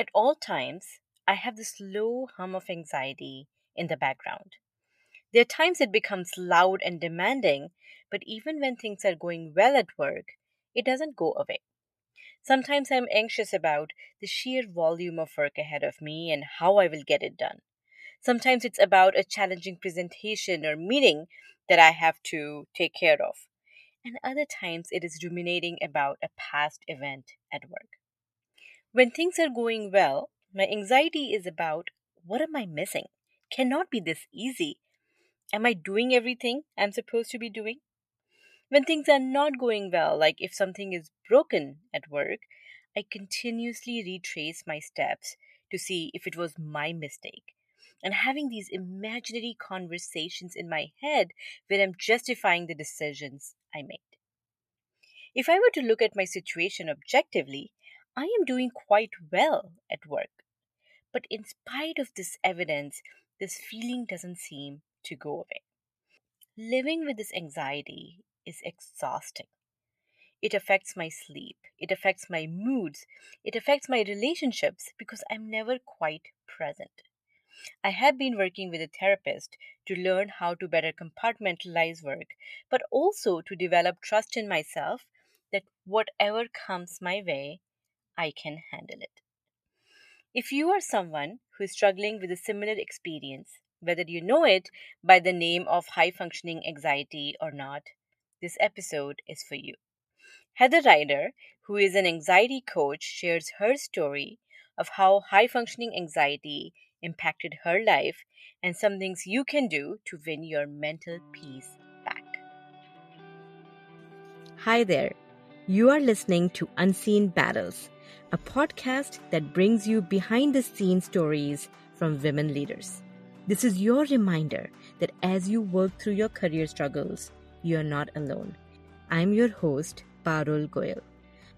At all times, I have this low hum of anxiety in the background. There are times it becomes loud and demanding, but even when things are going well at work, it doesn't go away. Sometimes I'm anxious about the sheer volume of work ahead of me and how I will get it done. Sometimes it's about a challenging presentation or meeting that I have to take care of. And other times it is ruminating about a past event at work. When things are going well, my anxiety is about what am I missing? Cannot be this easy. Am I doing everything I'm supposed to be doing? When things are not going well, like if something is broken at work, I continuously retrace my steps to see if it was my mistake. And having these imaginary conversations in my head where I'm justifying the decisions I made. If I were to look at my situation objectively, I am doing quite well at work. But in spite of this evidence, this feeling doesn't seem to go away. Living with this anxiety is exhausting. It affects my sleep, it affects my moods, it affects my relationships because I'm never quite present. I have been working with a therapist to learn how to better compartmentalize work, but also to develop trust in myself that whatever comes my way, I can handle it. If you are someone who is struggling with a similar experience, whether you know it by the name of high functioning anxiety or not, this episode is for you. Heather Ryder, who is an anxiety coach, shares her story of how high functioning anxiety impacted her life and some things you can do to win your mental peace back. Hi there. You are listening to Unseen Battles, a podcast that brings you behind the scenes stories from women leaders. This is your reminder that as you work through your career struggles, you're not alone. I'm your host, Parul Goyal.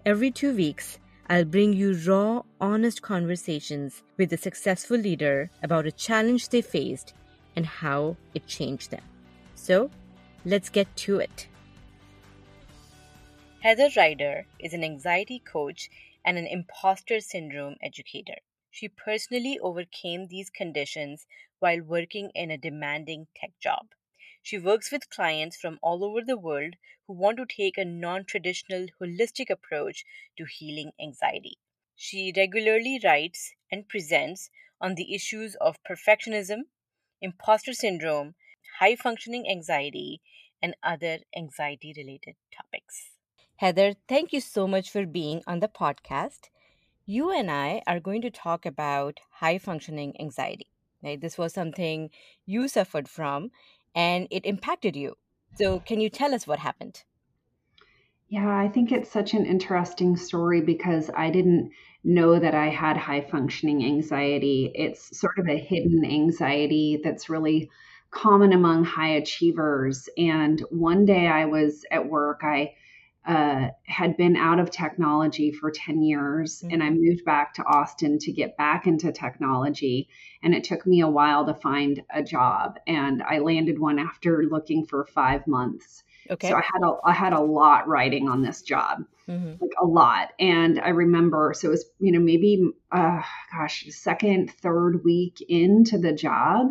Every two weeks, I'll bring you raw, honest conversations with a successful leader about a challenge they faced and how it changed them. So, let's get to it. Heather Ryder is an anxiety coach and an imposter syndrome educator. She personally overcame these conditions while working in a demanding tech job. She works with clients from all over the world who want to take a non traditional, holistic approach to healing anxiety. She regularly writes and presents on the issues of perfectionism, imposter syndrome, high functioning anxiety, and other anxiety related topics. Heather, thank you so much for being on the podcast. You and I are going to talk about high functioning anxiety. Right? This was something you suffered from, and it impacted you. So, can you tell us what happened? Yeah, I think it's such an interesting story because I didn't know that I had high functioning anxiety. It's sort of a hidden anxiety that's really common among high achievers. And one day I was at work, I uh, had been out of technology for 10 years mm-hmm. and I moved back to Austin to get back into technology. And it took me a while to find a job. And I landed one after looking for five months. Okay. So I had a I had a lot writing on this job, mm-hmm. like a lot. And I remember, so it was you know maybe uh, gosh, second, third week into the job,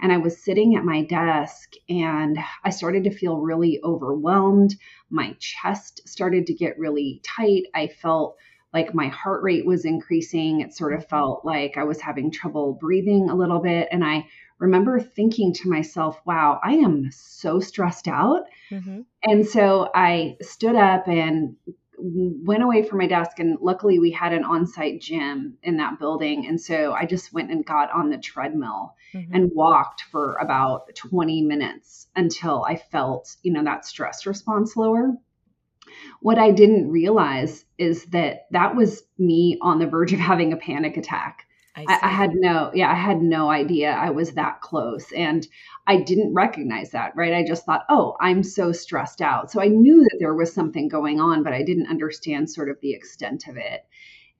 and I was sitting at my desk, and I started to feel really overwhelmed. My chest started to get really tight. I felt like my heart rate was increasing. It sort of mm-hmm. felt like I was having trouble breathing a little bit, and I remember thinking to myself, wow, I am so stressed out. Mm-hmm. And so I stood up and went away from my desk and luckily we had an on-site gym in that building and so i just went and got on the treadmill mm-hmm. and walked for about 20 minutes until i felt you know that stress response lower what i didn't realize is that that was me on the verge of having a panic attack I, I, had no, yeah, I had no idea I was that close. And I didn't recognize that, right? I just thought, oh, I'm so stressed out. So I knew that there was something going on, but I didn't understand sort of the extent of it.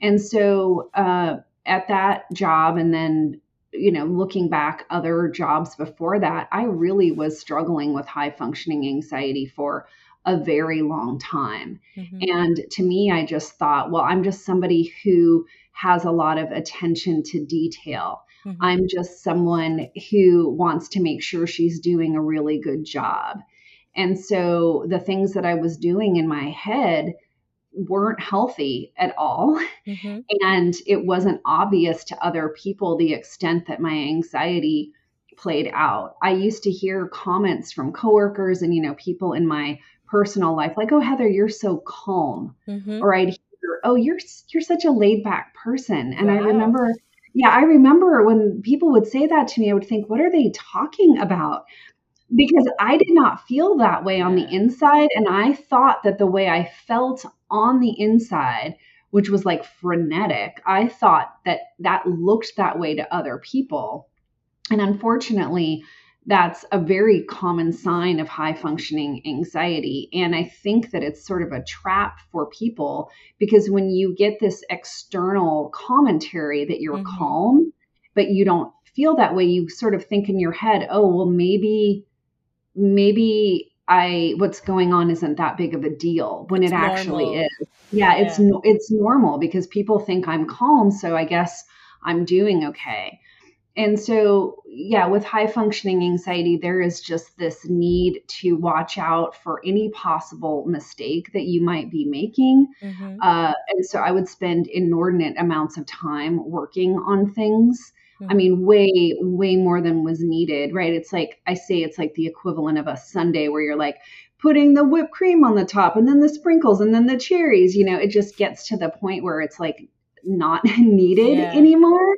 And so uh, at that job, and then, you know, looking back, other jobs before that, I really was struggling with high functioning anxiety for a very long time. Mm-hmm. And to me, I just thought, well, I'm just somebody who has a lot of attention to detail. Mm-hmm. I'm just someone who wants to make sure she's doing a really good job. And so the things that I was doing in my head weren't healthy at all. Mm-hmm. And it wasn't obvious to other people the extent that my anxiety played out. I used to hear comments from coworkers and, you know, people in my personal life like, oh, Heather, you're so calm. Mm-hmm. Or I'd hear, oh, you're, you're such a laid back person. And wow. I remember, yeah, I remember when people would say that to me, I would think, what are they talking about? because I did not feel that way on the inside. And I thought that the way I felt on the inside, which was like frenetic, I thought that that looked that way to other people. And unfortunately, that's a very common sign of high functioning anxiety. And I think that it's sort of a trap for people because when you get this external commentary that you're mm-hmm. calm, but you don't feel that way, you sort of think in your head, oh, well, maybe maybe I what's going on isn't that big of a deal when it's it actually normal. is. Yeah, yeah, it's it's normal because people think I'm calm, so I guess I'm doing okay. And so, yeah, with high functioning anxiety, there is just this need to watch out for any possible mistake that you might be making. Mm-hmm. Uh, and so, I would spend inordinate amounts of time working on things I hmm. mean, way, way more than was needed, right? It's like, I say it's like the equivalent of a sundae where you're like putting the whipped cream on the top and then the sprinkles and then the cherries. You know, it just gets to the point where it's like not needed yeah. anymore.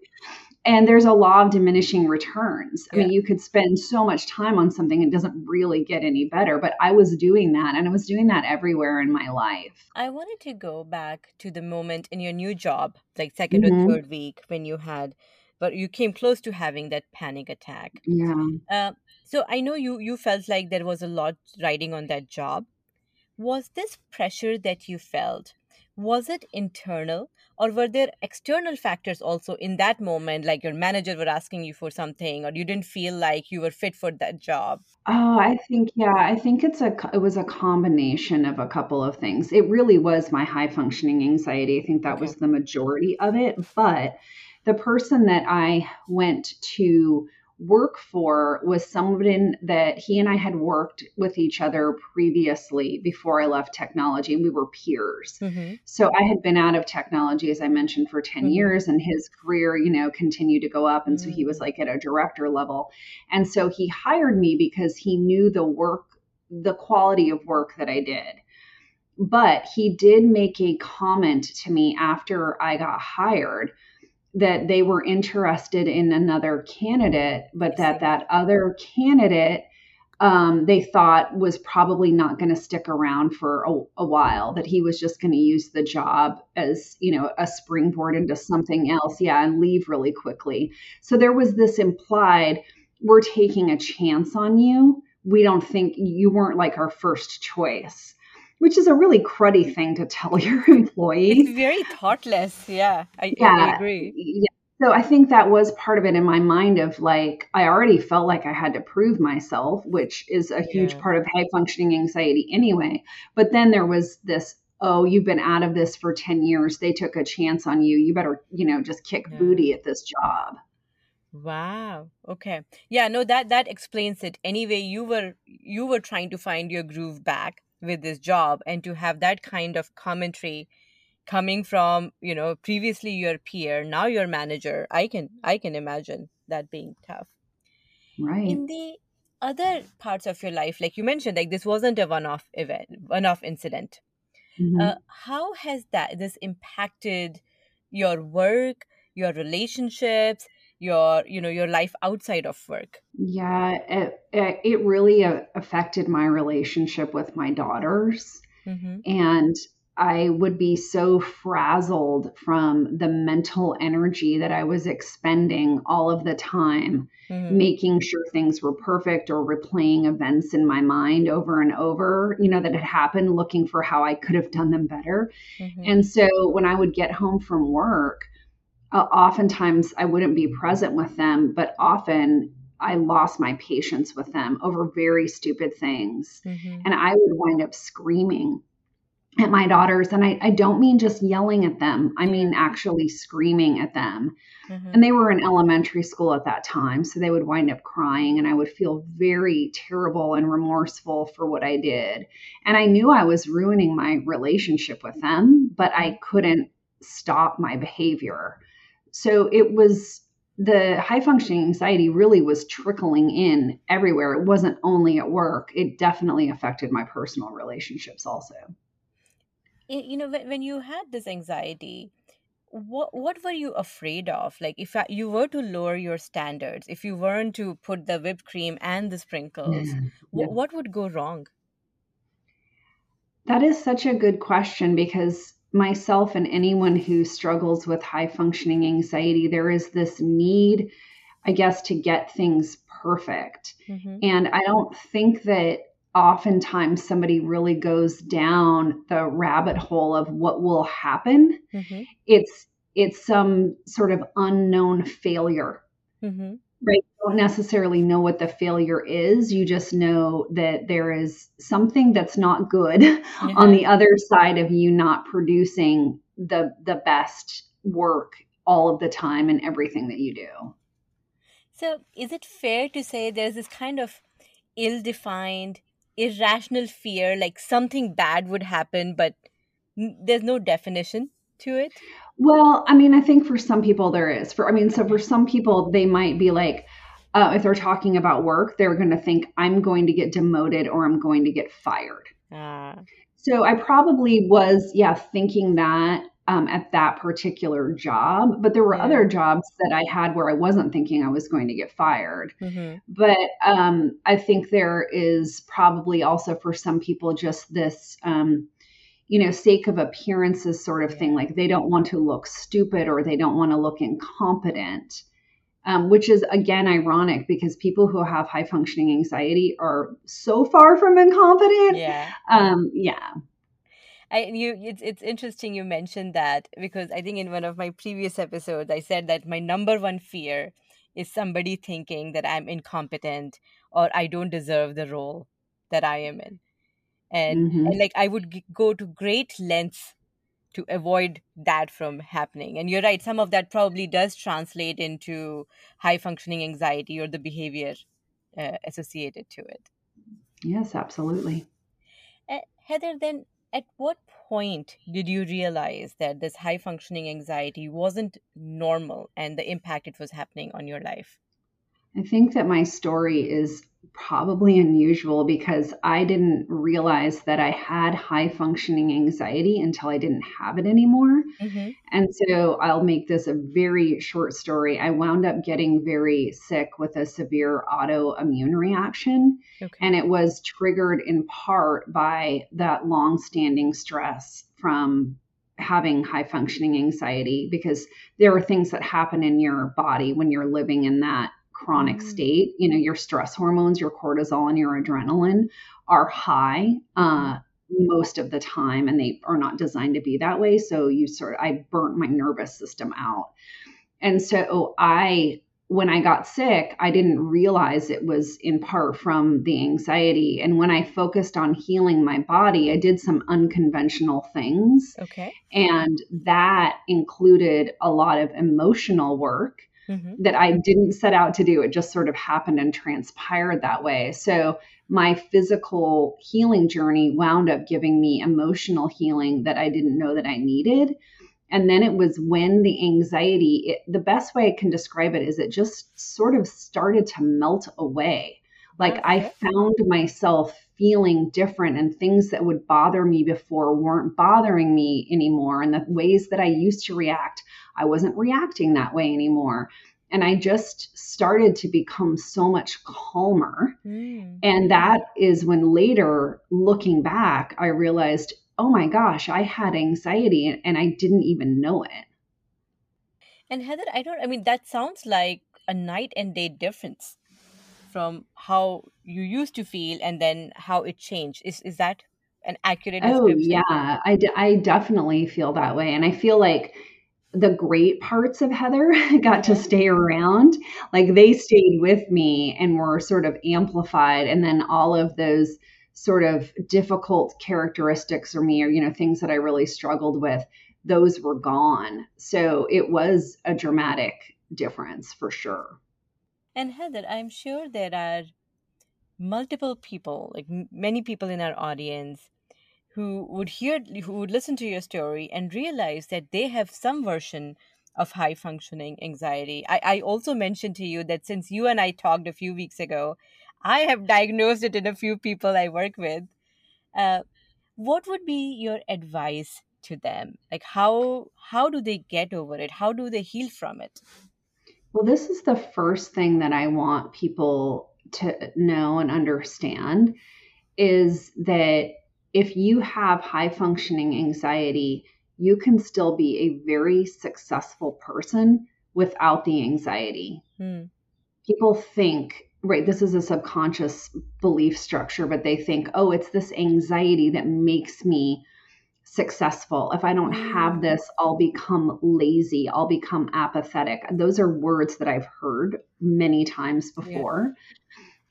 And there's a law of diminishing returns. I yeah. mean, you could spend so much time on something, it doesn't really get any better. But I was doing that, and I was doing that everywhere in my life. I wanted to go back to the moment in your new job, like 2nd mm-hmm. or third week, when you had but you came close to having that panic attack. Yeah. Uh, so I know you you felt like there was a lot riding on that job. Was this pressure that you felt? Was it internal, or were there external factors also in that moment, like your manager were asking you for something, or you didn't feel like you were fit for that job? Oh, I think yeah, I think it's a it was a combination of a couple of things. It really was my high functioning anxiety. I think that okay. was the majority of it, but the person that I went to work for was someone that he and I had worked with each other previously before I left technology, and we were peers. Mm-hmm. So I had been out of technology, as I mentioned, for 10 mm-hmm. years, and his career, you know, continued to go up. And mm-hmm. so he was mm. like at a director level. And so he hired me because he knew the work, the quality of work that I did. But he did make a comment to me after I got hired that they were interested in another candidate, but that that other candidate um, they thought was probably not going to stick around for a, a, while. That he was just going to use the job as you know a springboard into something else, yeah, and leave really quickly. So there was this implied we're taking a chance on you. We don't think you weren't like our first choice which is a really cruddy thing to tell your employees. It's very thoughtless. Yeah, I, yeah, I agree. Yeah. So I think that was part of it in my mind of like I already felt like I had to prove myself, which is a huge yeah. part of high functioning anxiety anyway. But then there was this oh, you've been out of this for 10 years. They took a chance on you. You better, you know, just kick yeah. booty at this job. Wow. Okay. Yeah, no that that explains it. Anyway, you were you were trying to find your groove back with this job and to have that kind of commentary coming from you know previously your peer now your manager i can i can imagine that being tough. Right. In the other parts of your life like you mentioned like this wasn't a one-off event one-off incident. Mm-hmm. uh, how has that this impacted your work your relationships your you know your life outside of work yeah it, it really uh, affected my relationship with my daughters mm-hmm. and i would be so frazzled from the mental energy that i was expending all of the time mm-hmm. making sure things were perfect or replaying events in my mind over and over you know that had happened looking for how i could have done them better mm-hmm. and so when i would get home from work uh, oftentimes I wouldn't be present with them, but often I lost my patience with them over very stupid things. Mm-hmm. And I would wind up screaming at my daughters. And I, I don't mean just yelling at them, I mean actually screaming at them. Mm-hmm. And they were in elementary school at that time. So they would wind up crying, and I would feel very terrible and remorseful for what I did. And I knew I was ruining my relationship with them, but I couldn't stop my behavior. So it was the high functioning anxiety really was trickling in everywhere. It wasn't only at work, it definitely affected my personal relationships also. you know when, you had this anxiety what what were you afraid of like if you were to lower your standards if you weren't to put the whipped cream and the sprinkles mm-hmm. Yeah. what, what would go wrong That is such a good question because myself and anyone who struggles with high functioning anxiety, there is this need, I guess, to get things perfect. mm-hmm. And I don't think that oftentimes somebody really goes down the rabbit hole of what will happen. Mm-hmm. It's it's some sort of unknown failure Mm-hmm. Right? You don't necessarily know what the failure is. You just know that there is something that's not good on the mm-hmm. other side of you not producing the the best work all of the time and everything that you do. so is it fair to say there's this kind of ill-defined irrational fear like something bad would happen but there's no definition to it Well, I mean, I think for some people there is. For I mean, so for some people they might be like uh, if they're talking about work, they're going to think I'm going to get demoted or I'm going to get fired. ah So I probably was, yeah, thinking that um, at that particular job. But there were Yeah. other jobs that I had where I wasn't thinking I was going to get fired. mm-hmm. But um, I think there is probably also for some people just this, um, you know, sake of appearances sort of thing. Like they don't want to look stupid or they don't want to look incompetent. Um, which is again ironic because people who have high functioning anxiety are so far from incompetent. yeah Um, yeah. I you it's it's interesting you mentioned that because I think in one of my previous episodes I said that my number one fear is somebody thinking that I'm incompetent or I don't deserve the role that I am in. And, Mhm. and like I would g- go to great lengths to avoid that from happening. And you're right, some of that probably does translate into high functioning anxiety or the behavior uh, associated to it. Yes, absolutely. Uh, Heather, then at what point did you realize that this high functioning anxiety wasn't normal and the impact it was happening on your life? I think that my story is probably unusual because I didn't realize that I had high functioning anxiety until I didn't have it anymore. Mm-hmm. And so I'll make this a very short story. I wound up getting very sick with a severe autoimmune reaction, Okay. and it was triggered in part by that long standing stress from having high functioning anxiety because there are things that happen in your body when you're living in that chronic Mm. state. You know, your stress hormones, your cortisol, and your adrenaline are high. Uh, most of the time and they are not designed to be that way so you sort of i burnt my nervous system out and so i when i got sick i didn't realize it was in part from the anxiety and when i focused on healing my body i did some unconventional things Okay. and that included a lot of emotional work Mm-hmm. that I didn't set out to do. It just sort of happened and transpired that way. So my physical healing journey wound up giving me emotional healing that I didn't know that I needed. And then it was when the anxiety, it, the best way I can describe it is it just sort of started to melt away. Like I found myself feeling different and things that would bother me before weren't bothering me anymore. And the ways that I used to react, I wasn't reacting that way anymore. And I just started to become so much calmer. Mm. And that is when later, looking back, I realized, oh my gosh, I had anxiety and I didn't even know it. And Heather, I don't, I mean, that sounds like a night and day difference from how you used to feel and then how it changed. Is, is that an accurate Oh, yeah, I, d- I definitely feel that way. And I feel like the great parts of Heather got to stay around. Like they stayed with me and were sort of amplified. And then all of those sort of difficult characteristics or me or you know things that I really struggled with those were gone so it was a dramatic difference for sure and Heather I'm sure there are multiple people like m- many people in our audience who would hear who would listen to your story and realize that they have some version of high functioning anxiety. I, I also mentioned to you that since you and I talked a few weeks ago, I have diagnosed it in a few people I work with. Uh, what would be your advice to them? Like how how do they get over it? How do they heal from it? Well, this is the first thing that I want people to know and understand is that if you have high functioning anxiety, you can still be a very successful person without the anxiety. Hmm. People think, right, this is a subconscious belief structure, but they think, oh, it's this anxiety that makes me successful. If I don't have hmm. this, I'll become lazy, I'll become apathetic. Those are words that I've heard many times before. Yeah.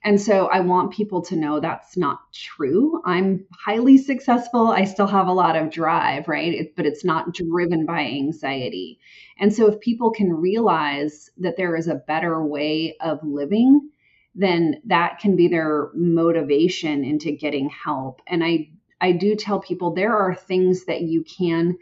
And so I want people to know that's not true. I'm highly successful. I still have a lot of drive, right? It, but it's not driven by anxiety. And so if people can realize that there is a better way of living, then that can be their motivation into getting help. And I I do tell people there are things that you can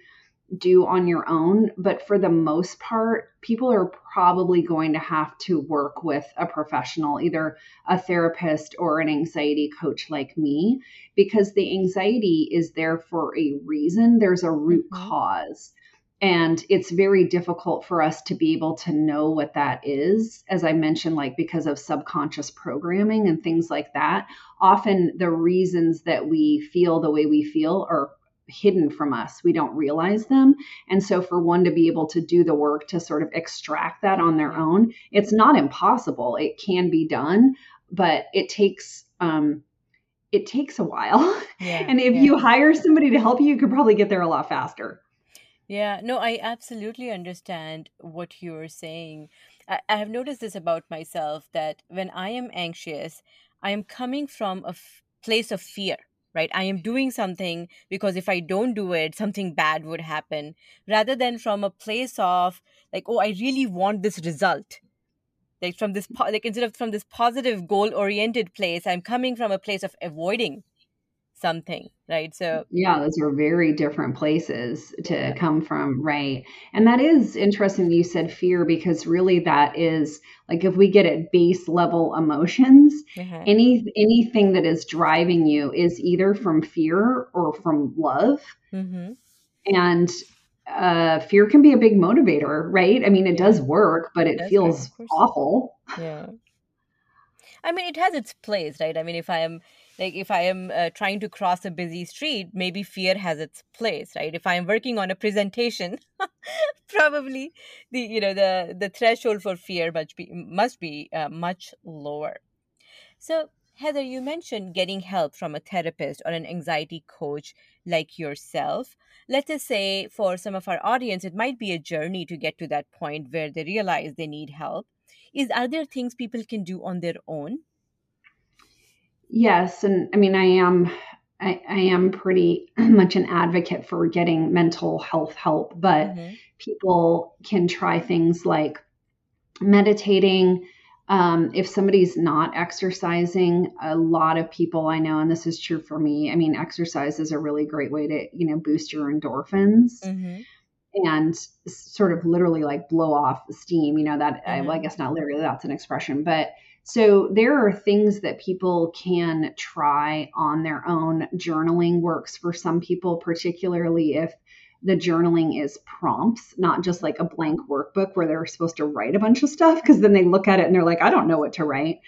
do on your own. But for the most part, people are probably going to have to work with a professional, either a therapist or an anxiety coach like me, because the anxiety is there for a reason. There's a root mm-hmm. cause. And it's very difficult for us to be able to know what that is. As I mentioned, like because of subconscious programming and things like that, often the reasons that we feel the way we feel are hidden from us. We don't realize them. And so, for one to be able to do the work to sort of extract that on their own, it's not impossible. It can be done, but it takes, um, it takes a while. Yeah, and if yeah. you hire somebody to help you, you could probably get there a lot faster. Yeah, no, I absolutely understand what you're saying. I, I have noticed this about myself that when I am anxious, I am coming from a f- place of fear right? I am doing something because if I don't do it, something bad would happen, rather than from a place of like, oh, I really want this result. Like from this, like instead of from this positive goal oriented place, I'm coming from a place of avoiding something right? So yeah those are very different places to yeah. come from right? And that is interesting you said fear because really that is like if we get at base level emotions mm-hmm. any anything that is driving you is either from fear or from love. Mm-hmm. and uh, fear can be a big motivator right? I mean it does work but it, it feels awful. Yeah. I mean it has its place right? I mean if i am like if i am uh, trying to cross a busy street maybe fear has its place right? If i am working on a presentation probably the you know the the threshold for fear must be must be uh, much lower. So heather you mentioned getting help from a therapist or an anxiety coach like yourself. Let us say for some of our audience it might be a journey to get to that point where they realize they need help. Is are there things people can do on their own Yes, and I mean I am I, I am pretty much an advocate for getting mental health help, but mm-hmm. people can try things like meditating. Um, if somebody's not exercising, a lot of people I know, and this is true for me. I mean, exercise is a really great way to you know boost your endorphins. Mm-hmm and sort of literally like blow off steam you know that mm-hmm. I, well, I guess not literally that's an expression but so there are things that people can try on their own. Journaling works for some people, particularly if the journaling is prompts, not just like a blank workbook where they're supposed to write a bunch of stuff, because then they look at it and they're like, I don't know what to write.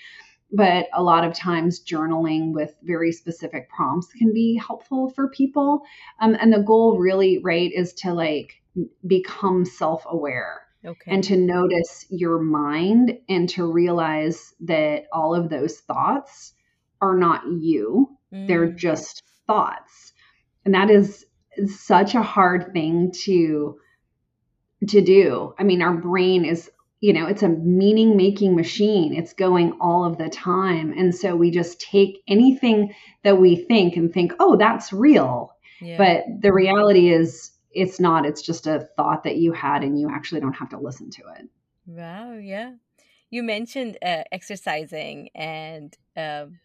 But a lot of times, journaling with very specific prompts can be helpful for people. Um, and the goal, really, right, is to like become self aware Okay. And to notice your mind and to realize that all of those thoughts are not you. Mm. They're just thoughts. And that is such a hard thing to to do. I mean, our brain is you know, it's a meaning making machine. It's going all of the time. And so we just take anything that we think and think, oh, that's real. Yeah. But the reality is, it's not. It's just a thought that you had, and you actually don't have to listen to it. Wow. Yeah. You mentioned uh, exercising and um,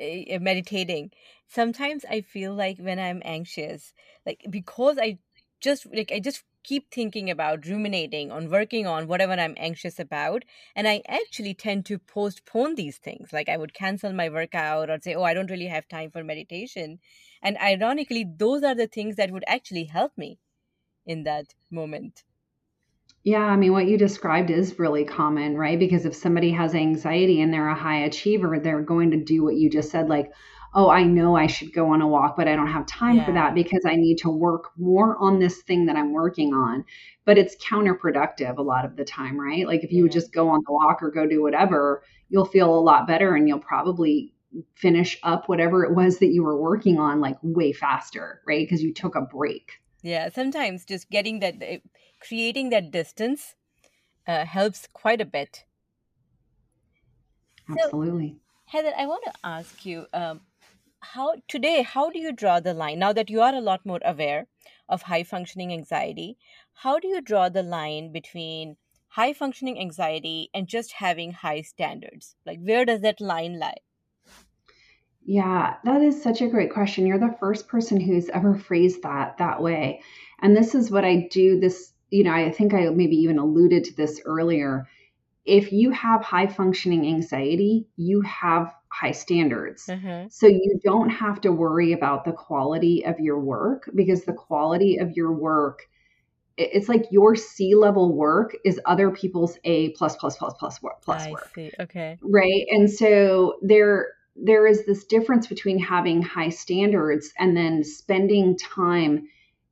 meditating. Sometimes I feel like when I'm anxious, like because I just like I just keep thinking about ruminating on working on whatever I'm anxious about. And I actually tend to postpone these things. Like I would cancel my workout or say, oh, I don't really have time for meditation. And ironically, those are the things that would actually help me in that moment. Yeah, I mean, what you described is really common, right? Because if somebody has anxiety and they're a high achiever, they're going to do what you just said, like, oh, I know I should go on a walk, but I don't have time yeah. for that because I need to work more on this thing that I'm working on. But it's counterproductive a lot of the time, right? Like if you yeah. would just go on the walk or go do whatever, you'll feel a lot better and you'll probably finish up whatever it was that you were working on like way faster, right? Because you took a break. Yeah, sometimes just getting that, eh, creating that distance uh, helps quite a bit. Absolutely. So, Heather, I want to ask you um, how today how do you draw the line now that you are a lot more aware of high functioning anxiety how do you draw the line between high functioning anxiety and just having high standards like where does that line lie yeah that is such a great question you're the first person who's ever phrased that that way and this is what i do this you know i think i maybe even alluded to this earlier if you have high functioning anxiety you have high standards. Mm-hmm. So you don't have to worry about the quality of your work because the quality of your work it's like your C level work is other people's A plus plus plus plus work plus work. See. Okay. Right. And so there there is this difference between having high standards and then spending time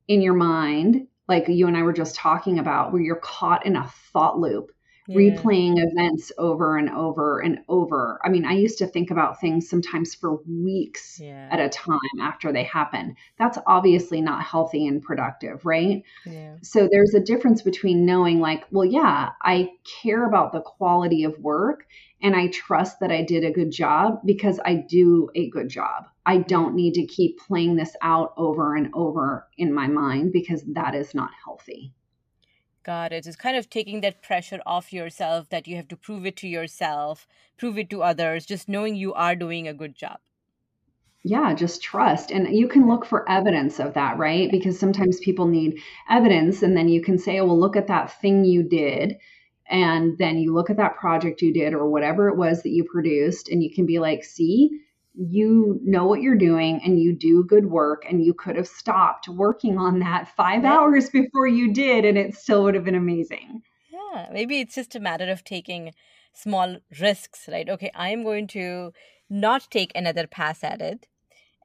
in your mind, like you and I were just talking about, where you're caught in a thought loop yeah. replaying events over and over and over. I mean, I used to think about things sometimes for weeks yeah. at a time after they happen. That's obviously not healthy and productive, right? Yeah. So there's a difference between knowing, like, well, yeah, I care about the quality of work and I trust that I did a good job because I do a good job. I don't need to keep playing this out over and over in my mind because that is not healthy. Got it. It's kind of taking that pressure off yourself that you have to prove it to yourself, prove it to others, just knowing you are doing a good job. Yeah, just trust. And you can look for evidence of that, right? Because sometimes people need evidence, and then you can say, oh, well, look at that thing you did. And then you look at that project you did or whatever it was that you produced, and you can be like, see, you know what you're doing and you do good work and you could have stopped working on that five yeah. hours before you did and it still would have been amazing. Yeah maybe it's just a matter of taking small risks right? Okay i'm going to not take another pass at it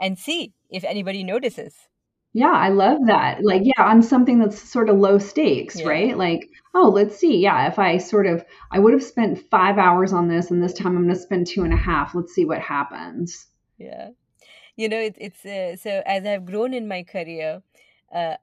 and see if anybody notices yeah i love that. Like yeah on something that's sort of low stakes yeah. right? Like oh let's see. Yeah if i sort of i would have spent five hours on this and this time i'm going to spend two and a half. Let's see what happens. Yeah. You know it, it's uh, so as i've grown in my career uh,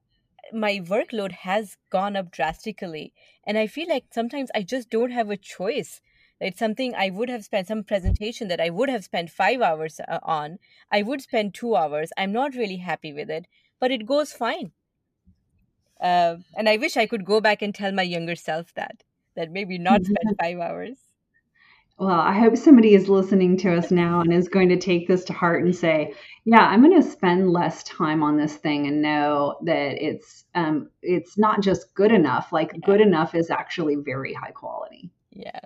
my workload has gone up drastically. And i feel like sometimes i just don't have a choice. It's something i would have spent some presentation that i would have spent five hours uh, on. I would spend two hours. I'm not really happy with it but it goes fine. Uh, and I wish I could go back and tell my younger self that, that maybe not spend five hours. Well, I hope somebody is listening to us now and is going to take this to heart and say, "Yeah, I'm going to spend less time on this thing and know that it's um, it's not just good enough. Like yeah. good enough is actually very high quality." Yeah,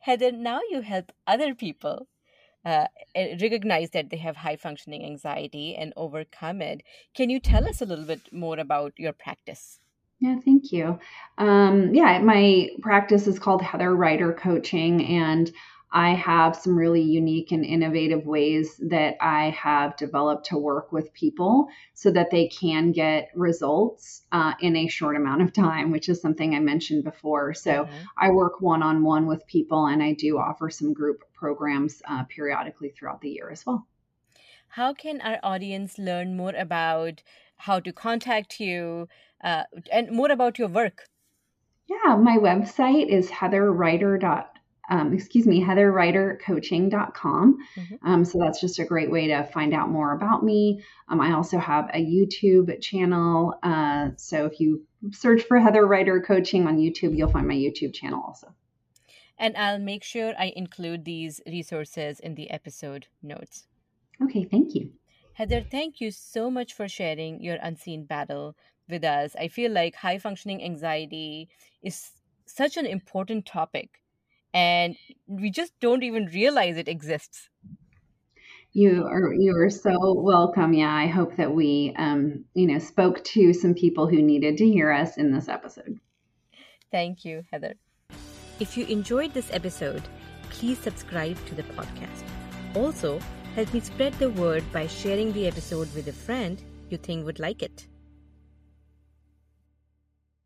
Heather. Now you help other people uh, recognize that they have high functioning anxiety and overcome it. Can you tell us a little bit more about your practice? Yeah, thank you. Um, yeah, my practice is called Heather Ryder Coaching, and I have some really unique and innovative ways that I have developed to work with people so that they can get results uh, in a short amount of time, which is something I mentioned before. So mm-hmm. I work one on one with people and I do offer some group programs uh, periodically throughout the year as well. How can our audience learn more about how to contact you uh, and more about your work? Yeah, my website is heatherreiter.com um, excuse me, heatherreitercoaching.com. Mm-hmm. Um, so that's just a great way to find out more about me. Um, I also have a YouTube channel. Uh, so if you search for Heather Reiter Coaching on YouTube, you'll find my YouTube channel also. And I'll make sure I include these resources in the episode notes. Okay, thank you. Heather, thank you so much for sharing your unseen battle with us. I feel like high functioning anxiety is such an important topic and we just don't even realize it exists. You are you are so welcome. Yeah, I hope that we um, you know spoke to some people who needed to hear us in this episode. Thank you, Heather. If you enjoyed this episode, please subscribe to the podcast. Also, help me spread the word by sharing the episode with a friend you think would like it.